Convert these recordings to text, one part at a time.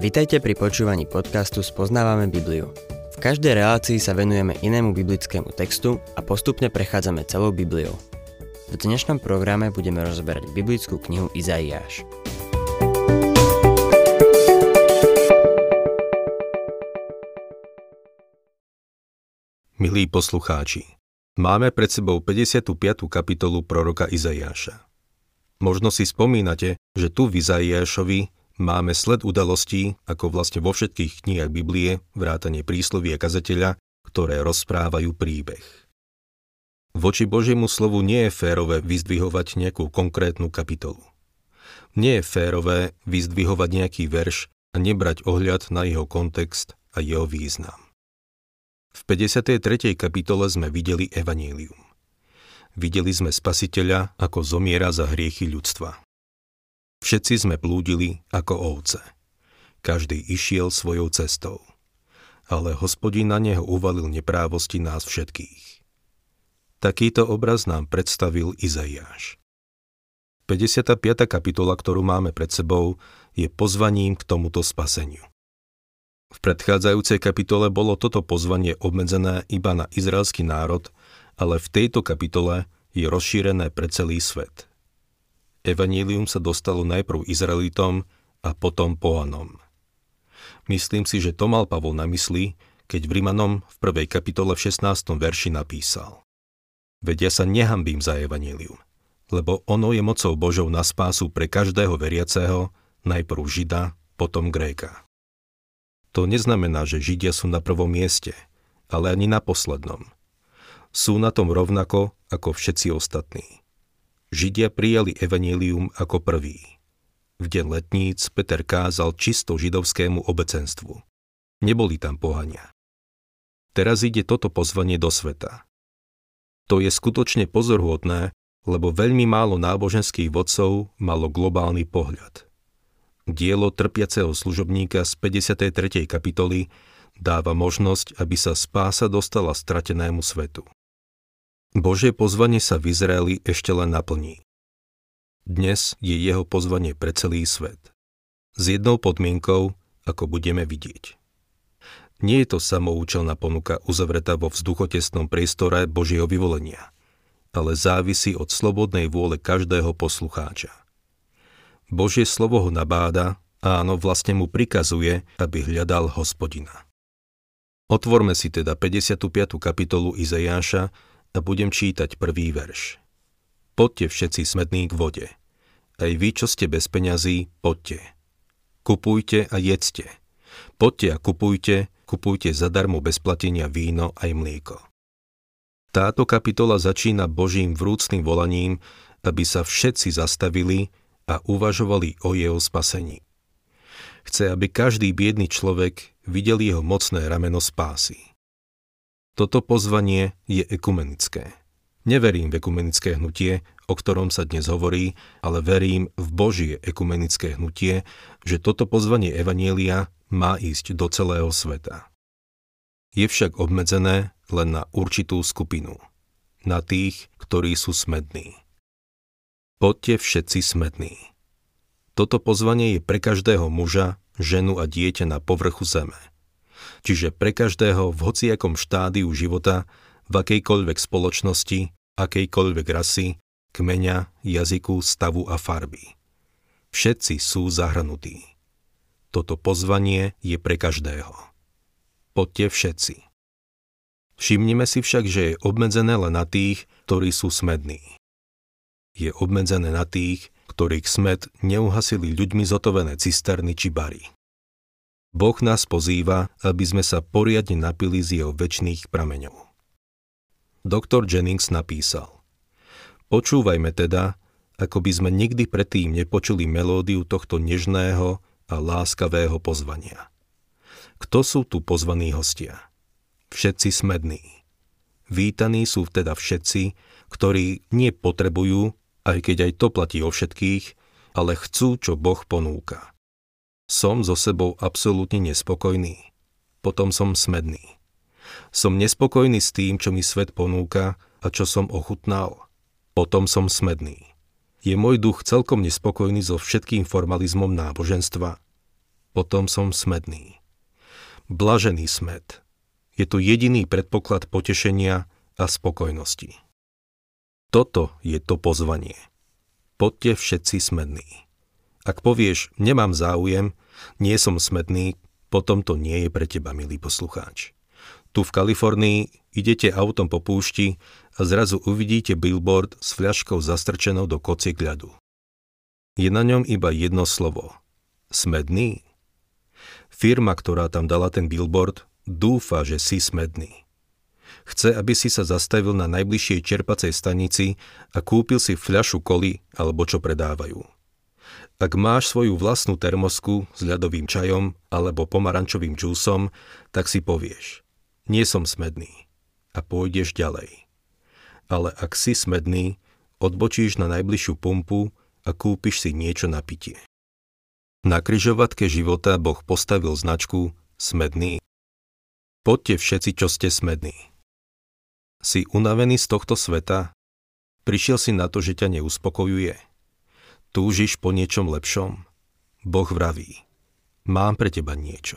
Vitajte pri počúvaní podcastu Spoznávame Bibliu. V každej relácii sa venujeme inému biblickému textu a postupne prechádzame celou Bibliou. V dnešnom programe budeme rozberať biblickú knihu Izaiáš. Milí poslucháči, máme pred sebou 55. kapitolu proroka Izaiáša. Možno si spomínate, že tu v Izaiášovi máme sled udalostí, ako vlastne vo všetkých knihách Biblie, vrátane príslovia kazateľa, ktoré rozprávajú príbeh. Voči Božiemu slovu nie je férové vyzdvihovať nejakú konkrétnu kapitolu. Nie je férové vyzdvihovať nejaký verš a nebrať ohľad na jeho kontext a jeho význam. V 53. kapitole sme videli evanílium. Videli sme spasiteľa, ako zomiera za hriechy ľudstva. Všetci sme blúdili ako ovce. Každý išiel svojou cestou. Ale hospodin na neho uvalil neprávosti nás všetkých. Takýto obraz nám predstavil Izaiáš. 55. kapitola, ktorú máme pred sebou, je pozvaním k tomuto spaseniu. V predchádzajúcej kapitole bolo toto pozvanie obmedzené iba na izraelský národ, ale v tejto kapitole je rozšírené pre celý svet – Evanílium sa dostalo najprv Izraelitom a potom pohanom. Myslím si, že to mal Pavol na mysli, keď v Rimanom v prvej kapitole v 16. verši napísal. Veď ja sa nehambím za Evanílium, lebo ono je mocou Božou na spásu pre každého veriaceho, najprv Žida, potom Gréka. To neznamená, že Židia sú na prvom mieste, ale ani na poslednom. Sú na tom rovnako ako všetci ostatní. Židia prijali evanílium ako prvý. V deň letníc Peter kázal čisto židovskému obecenstvu. Neboli tam pohania. Teraz ide toto pozvanie do sveta. To je skutočne pozorhodné, lebo veľmi málo náboženských vodcov malo globálny pohľad. Dielo trpiaceho služobníka z 53. kapitoly dáva možnosť, aby sa spása dostala stratenému svetu. Božie pozvanie sa v Izraeli ešte len naplní. Dnes je jeho pozvanie pre celý svet. S jednou podmienkou, ako budeme vidieť. Nie je to samoučelná ponuka uzavretá vo vzduchotesnom priestore Božieho vyvolenia, ale závisí od slobodnej vôle každého poslucháča. Božie slovo ho nabáda a áno, vlastne mu prikazuje, aby hľadal hospodina. Otvorme si teda 55. kapitolu Izajáša, a budem čítať prvý verš. Poďte všetci smední k vode. Aj vy, čo ste bez peňazí, poďte. Kupujte a jedzte. Poďte a kupujte, kupujte zadarmo bez platenia víno aj mlieko. Táto kapitola začína Božím vrúcným volaním, aby sa všetci zastavili a uvažovali o jeho spasení. Chce, aby každý biedný človek videl jeho mocné rameno spásy. Toto pozvanie je ekumenické. Neverím v ekumenické hnutie, o ktorom sa dnes hovorí, ale verím v Božie ekumenické hnutie, že toto pozvanie Evanielia má ísť do celého sveta. Je však obmedzené len na určitú skupinu. Na tých, ktorí sú smední. Poďte všetci smední. Toto pozvanie je pre každého muža, ženu a dieťa na povrchu zeme. Čiže pre každého v hociakom štádiu života, v akejkoľvek spoločnosti, akejkoľvek rasy, kmeňa, jazyku, stavu a farby. Všetci sú zahrnutí. Toto pozvanie je pre každého. Poďte všetci. Všimnime si však, že je obmedzené len na tých, ktorí sú smední. Je obmedzené na tých, ktorých smed neuhasili ľuďmi zotovené cisterny či bary. Boh nás pozýva, aby sme sa poriadne napili z jeho väčšných prameňov. Doktor Jennings napísal Počúvajme teda, ako by sme nikdy predtým nepočuli melódiu tohto nežného a láskavého pozvania. Kto sú tu pozvaní hostia? Všetci smední. Vítaní sú teda všetci, ktorí nie potrebujú, aj keď aj to platí o všetkých, ale chcú, čo Boh ponúka. Som so sebou absolútne nespokojný. Potom som smedný. Som nespokojný s tým, čo mi svet ponúka a čo som ochutnal. Potom som smedný. Je môj duch celkom nespokojný so všetkým formalizmom náboženstva? potom som smedný. Blažený smed. Je to jediný predpoklad potešenia a spokojnosti. Toto je to pozvanie. Poďte všetci smední. Ak povieš, nemám záujem, nie som smedný, potom to nie je pre teba, milý poslucháč. Tu v Kalifornii idete autom po púšti a zrazu uvidíte billboard s fľaškou zastrčenou do kociek ľadu. Je na ňom iba jedno slovo. Smedný? Firma, ktorá tam dala ten billboard, dúfa, že si smedný. Chce, aby si sa zastavil na najbližšej čerpacej stanici a kúpil si fľašu koli alebo čo predávajú. Ak máš svoju vlastnú termosku s ľadovým čajom alebo pomarančovým džúsom, tak si povieš, nie som smedný a pôjdeš ďalej. Ale ak si smedný, odbočíš na najbližšiu pumpu a kúpiš si niečo na pitie. Na kryžovatke života Boh postavil značku smedný. Poďte všetci, čo ste smední. Si unavený z tohto sveta? Prišiel si na to, že ťa neuspokojuje? Túžiš po niečom lepšom? Boh vraví, mám pre teba niečo.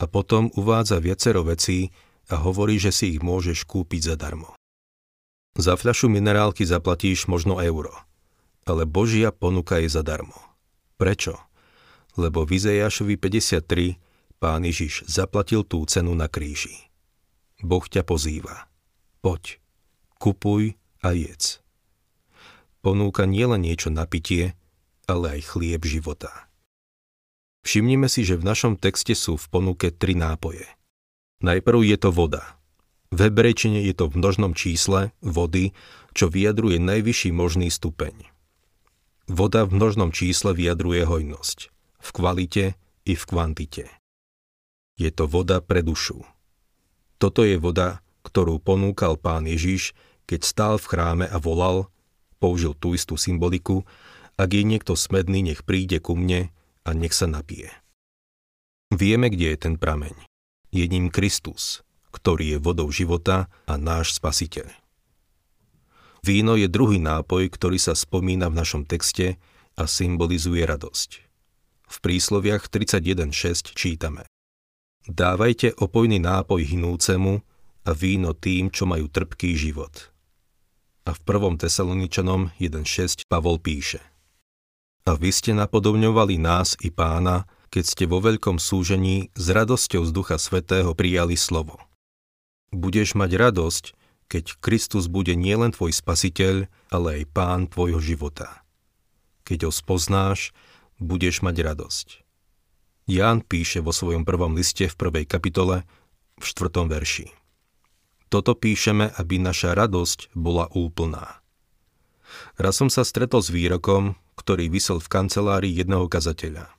A potom uvádza viacero vecí a hovorí, že si ich môžeš kúpiť zadarmo. Za fľašu minerálky zaplatíš možno euro, ale Božia ponuka je zadarmo. Prečo? Lebo v Izejášovi 53 pán Ježiš zaplatil tú cenu na kríži. Boh ťa pozýva. Poď, kupuj a jedz ponúka nielen niečo na pitie, ale aj chlieb života. Všimnime si, že v našom texte sú v ponuke tri nápoje. Najprv je to voda. V hebrejčine je to v množnom čísle vody, čo vyjadruje najvyšší možný stupeň. Voda v množnom čísle vyjadruje hojnosť, v kvalite i v kvantite. Je to voda pre dušu. Toto je voda, ktorú ponúkal pán Ježiš, keď stál v chráme a volal použil tú istú symboliku, ak je niekto smedný, nech príde ku mne a nech sa napije. Vieme, kde je ten prameň. Je ním Kristus, ktorý je vodou života a náš spasiteľ. Víno je druhý nápoj, ktorý sa spomína v našom texte a symbolizuje radosť. V prísloviach 31.6 čítame Dávajte opojný nápoj hinúcemu a víno tým, čo majú trpký život a v 1. Tesaloničanom 1.6 Pavol píše A vy ste napodobňovali nás i pána, keď ste vo veľkom súžení s radosťou z Ducha Svetého prijali slovo. Budeš mať radosť, keď Kristus bude nielen tvoj spasiteľ, ale aj pán tvojho života. Keď ho spoznáš, budeš mať radosť. Ján píše vo svojom prvom liste v prvej kapitole v štvrtom verši. Toto píšeme, aby naša radosť bola úplná. Raz som sa stretol s výrokom, ktorý vysel v kancelárii jedného kazateľa.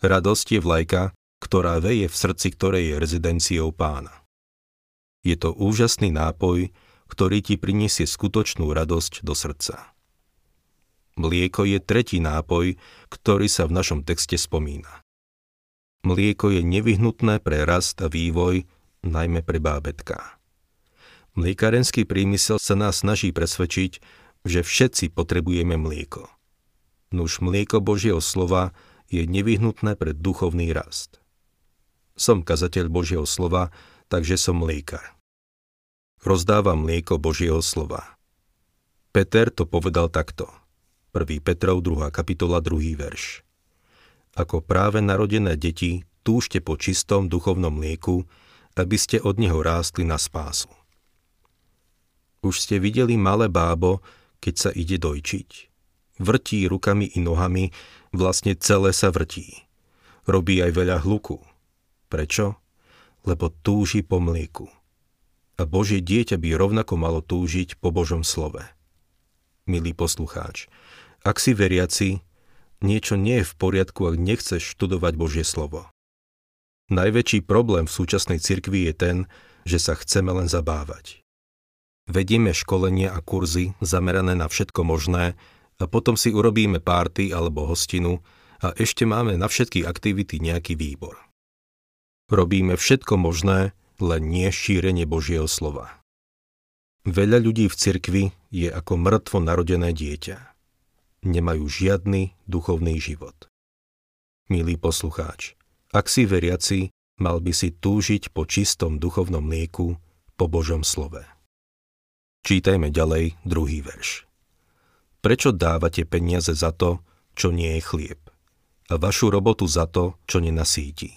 Radosť je vlajka, ktorá veje v srdci ktorej je rezidenciou pána. Je to úžasný nápoj, ktorý ti priniesie skutočnú radosť do srdca. Mlieko je tretí nápoj, ktorý sa v našom texte spomína. Mlieko je nevyhnutné pre rast a vývoj, najmä pre bábetka. Mliekarenský prímysel sa nás snaží presvedčiť, že všetci potrebujeme mlieko. Nuž mlieko Božieho slova je nevyhnutné pre duchovný rast. Som kazateľ Božieho slova, takže som mliekar. Rozdávam mlieko Božieho slova. Peter to povedal takto. 1. Petrov 2. kapitola 2. verš. Ako práve narodené deti túžte po čistom duchovnom mlieku, aby ste od neho rástli na spásu. Už ste videli malé bábo, keď sa ide dojčiť. Vrtí rukami i nohami, vlastne celé sa vrtí. Robí aj veľa hluku. Prečo? Lebo túži po mlieku. A Božie dieťa by rovnako malo túžiť po Božom slove. Milý poslucháč, ak si veriaci, niečo nie je v poriadku, ak nechceš študovať Božie slovo. Najväčší problém v súčasnej cirkvi je ten, že sa chceme len zabávať. Vedieme školenia a kurzy zamerané na všetko možné a potom si urobíme párty alebo hostinu a ešte máme na všetky aktivity nejaký výbor. Robíme všetko možné, len nie šírenie Božieho slova. Veľa ľudí v cirkvi je ako mŕtvo narodené dieťa. Nemajú žiadny duchovný život. milý poslucháč, ak si veriaci, mal by si túžiť po čistom duchovnom mlieku, po Božom slove. Čítajme ďalej druhý verš. Prečo dávate peniaze za to, čo nie je chlieb, a vašu robotu za to, čo nenasíti?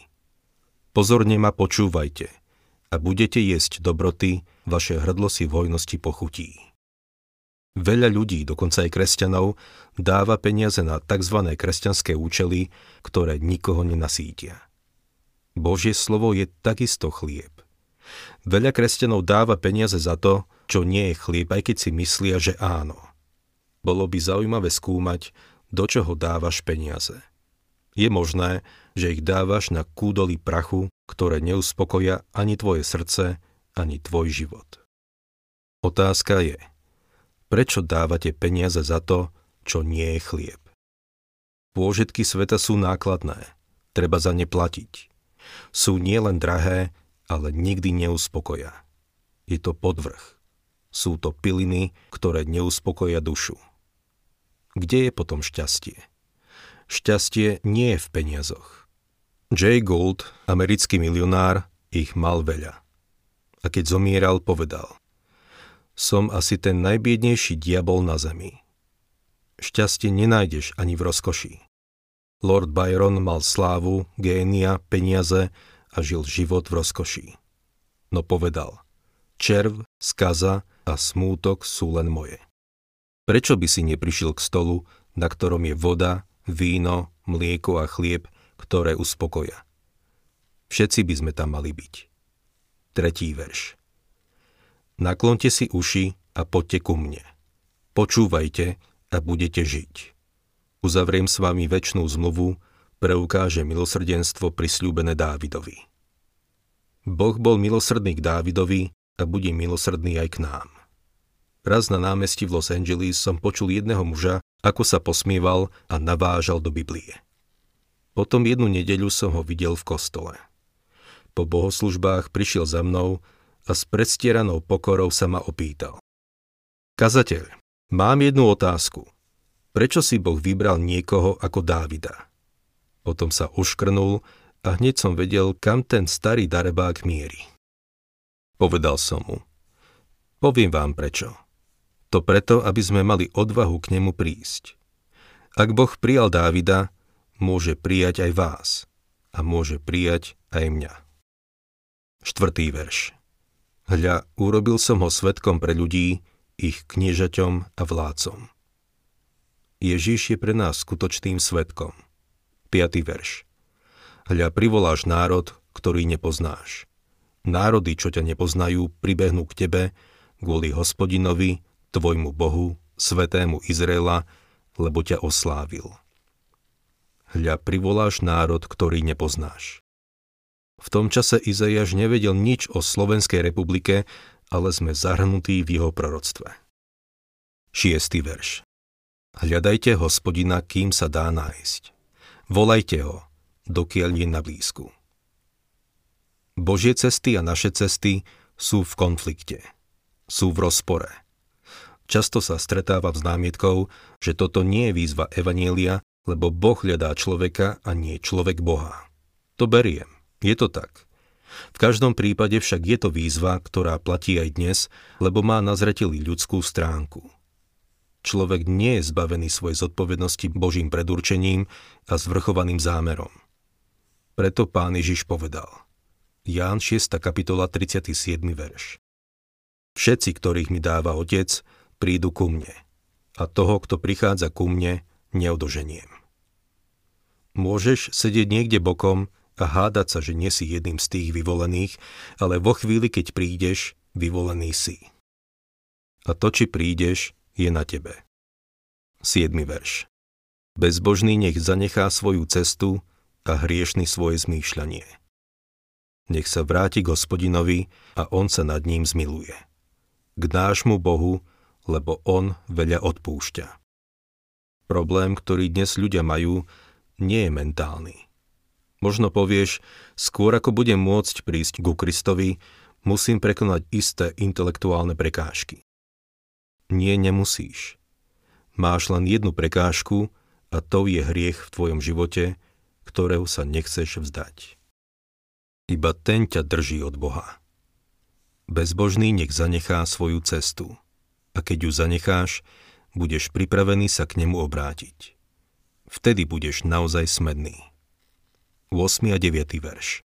Pozorne ma počúvajte a budete jesť dobroty, vaše hrdlo si v hojnosti pochutí. Veľa ľudí, dokonca aj kresťanov, dáva peniaze na tzv. kresťanské účely, ktoré nikoho nenasítia. Božie slovo je takisto chlieb. Veľa kresťanov dáva peniaze za to, čo nie je chlieb, aj keď si myslia, že áno. Bolo by zaujímavé skúmať, do čoho dávaš peniaze. Je možné, že ich dávaš na kúdoly prachu, ktoré neuspokoja ani tvoje srdce, ani tvoj život. Otázka je – Prečo dávate peniaze za to, čo nie je chlieb? Pôžitky sveta sú nákladné, treba za ne platiť. Sú nielen drahé, ale nikdy neuspokoja. Je to podvrh. Sú to piliny, ktoré neuspokoja dušu. Kde je potom šťastie? Šťastie nie je v peniazoch. Jay Gould, americký milionár, ich mal veľa. A keď zomieral, povedal – som asi ten najbiednejší diabol na zemi. Šťastie nenájdeš ani v rozkoši. Lord Byron mal slávu, génia, peniaze a žil život v rozkoši. No povedal, červ, skaza a smútok sú len moje. Prečo by si neprišiel k stolu, na ktorom je voda, víno, mlieko a chlieb, ktoré uspokoja? Všetci by sme tam mali byť. Tretí verš. Naklonte si uši a poďte ku mne. Počúvajte a budete žiť. Uzavriem s vami väčšnú zmluvu, preukáže milosrdenstvo prisľúbené Dávidovi. Boh bol milosrdný k Dávidovi a bude milosrdný aj k nám. Raz na námestí v Los Angeles som počul jedného muža, ako sa posmieval a navážal do Biblie. Potom jednu nedeľu som ho videl v kostole. Po bohoslužbách prišiel za mnou a s predstieranou pokorou sa ma opýtal. Kazateľ, mám jednu otázku. Prečo si Boh vybral niekoho ako Dávida? Potom sa uškrnul a hneď som vedel, kam ten starý darebák mierí. Povedal som mu. Poviem vám prečo. To preto, aby sme mali odvahu k nemu prísť. Ak Boh prijal Dávida, môže prijať aj vás a môže prijať aj mňa. Štvrtý verš. Hľa, urobil som ho svetkom pre ľudí, ich kniežaťom a vládcom. Ježíš je pre nás skutočným svetkom. 5. verš. Hľa, privoláš národ, ktorý nepoznáš. Národy, čo ťa nepoznajú, pribehnú k tebe kvôli hospodinovi, tvojmu Bohu, svetému Izraela, lebo ťa oslávil. Hľa, privoláš národ, ktorý nepoznáš. V tom čase Izaiáš nevedel nič o Slovenskej republike, ale sme zahrnutí v jeho proroctve. Šiestý verš. Hľadajte hospodina, kým sa dá nájsť. Volajte ho, dokiaľ je na blízku. Božie cesty a naše cesty sú v konflikte. Sú v rozpore. Často sa stretávam s námietkou, že toto nie je výzva Evanielia, lebo Boh hľadá človeka a nie človek Boha. To beriem. Je to tak. V každom prípade však je to výzva, ktorá platí aj dnes, lebo má na zreteli ľudskú stránku. Človek nie je zbavený svojej zodpovednosti Božím predurčením a zvrchovaným zámerom. Preto pán Ježiš povedal. Ján 6. kapitola 37. verš. Všetci, ktorých mi dáva Otec, prídu ku mne. A toho, kto prichádza ku mne, neodoženiem. Môžeš sedieť niekde bokom a hádať sa, že nie si jedným z tých vyvolených, ale vo chvíli, keď prídeš, vyvolený si. A to, či prídeš, je na tebe. 7. verš. Bezbožný nech zanechá svoju cestu a hriešný svoje zmýšľanie. Nech sa vráti k hospodinovi a on sa nad ním zmiluje. K nášmu Bohu, lebo on veľa odpúšťa. Problém, ktorý dnes ľudia majú, nie je mentálny Možno povieš, skôr ako budem môcť prísť ku Kristovi, musím prekonať isté intelektuálne prekážky. Nie, nemusíš. Máš len jednu prekážku a to je hriech v tvojom živote ktorého sa nechceš vzdať. Iba ten ťa drží od Boha. Bezbožný nech zanechá svoju cestu a keď ju zanecháš, budeš pripravený sa k nemu obrátiť. Vtedy budeš naozaj smedný. 8. a 9. verš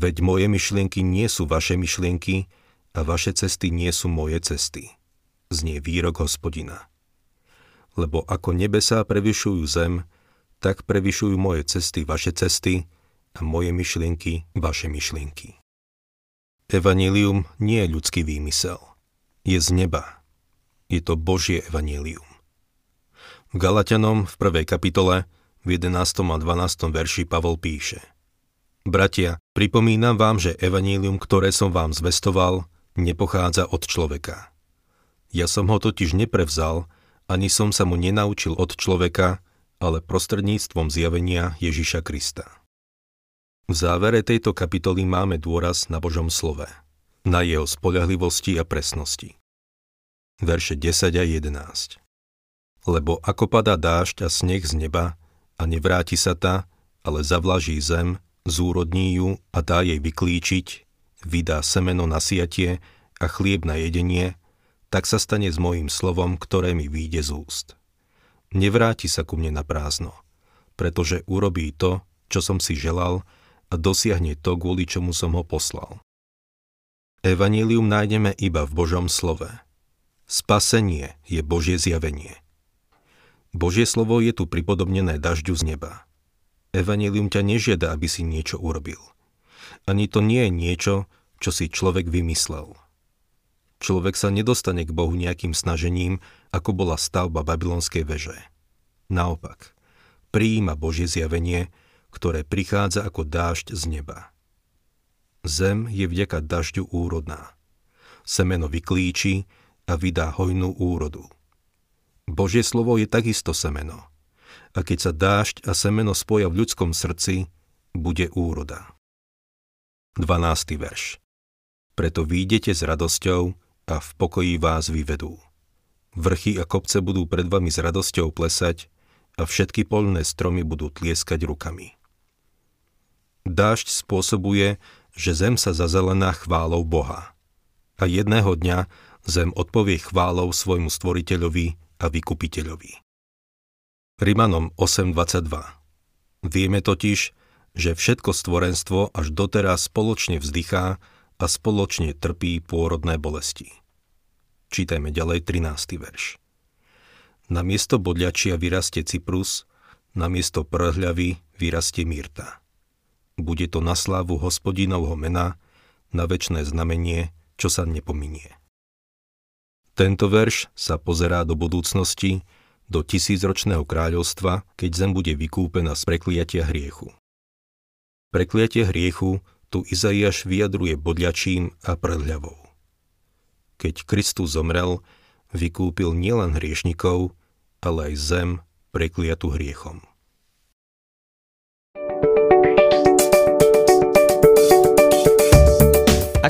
Veď moje myšlienky nie sú vaše myšlienky a vaše cesty nie sú moje cesty. Znie výrok hospodina. Lebo ako nebesá prevyšujú zem, tak prevyšujú moje cesty vaše cesty a moje myšlienky vaše myšlienky. Evangelium nie je ľudský výmysel. Je z neba. Je to Božie evangelium. V Galatianom v prvej kapitole v 11. a 12. verši Pavol píše Bratia, pripomínam vám, že evanílium, ktoré som vám zvestoval, nepochádza od človeka. Ja som ho totiž neprevzal, ani som sa mu nenaučil od človeka, ale prostredníctvom zjavenia Ježiša Krista. V závere tejto kapitoly máme dôraz na Božom slove, na jeho spoľahlivosti a presnosti. Verše 10 a 11 Lebo ako padá dážď a sneh z neba a nevráti sa ta, ale zavlaží zem, zúrodní ju a dá jej vyklíčiť, vydá semeno na siatie a chlieb na jedenie, tak sa stane s mojím slovom, ktoré mi výjde z úst. Nevráti sa ku mne na prázdno, pretože urobí to, čo som si želal a dosiahne to, kvôli čomu som ho poslal. Evangelium nájdeme iba v Božom slove. Spasenie je Božie zjavenie. Božie slovo je tu pripodobnené dažďu z neba. Evangelium ťa nežiada, aby si niečo urobil. Ani to nie je niečo, čo si človek vymyslel. Človek sa nedostane k Bohu nejakým snažením, ako bola stavba babylonskej veže. Naopak, prijíma Božie zjavenie, ktoré prichádza ako dážď z neba. Zem je vďaka dažďu úrodná. Semeno vyklíči a vydá hojnú úrodu. Božie slovo je takisto semeno. A keď sa dážď a semeno spoja v ľudskom srdci, bude úroda. 12. verš Preto výjdete s radosťou a v pokoji vás vyvedú. Vrchy a kopce budú pred vami s radosťou plesať a všetky polné stromy budú tlieskať rukami. Dážď spôsobuje, že zem sa zazelená chválou Boha. A jedného dňa zem odpovie chválou svojmu stvoriteľovi a vykupiteľovi. Rimanom 8.22 Vieme totiž, že všetko stvorenstvo až doteraz spoločne vzdychá a spoločne trpí pôrodné bolesti. Čítajme ďalej 13. verš. Na miesto bodľačia vyrastie cyprus, na miesto prhľavy vyrastie mýrta. Bude to na slávu hospodinovho mena, na väčšné znamenie, čo sa nepominie. Tento verš sa pozerá do budúcnosti, do tisícročného kráľovstva, keď zem bude vykúpená z prekliatia hriechu. Prekliatie hriechu tu Izaiáš vyjadruje bodľačím a predľavou. Keď Kristus zomrel, vykúpil nielen hriešnikov, ale aj zem prekliatu hriechom.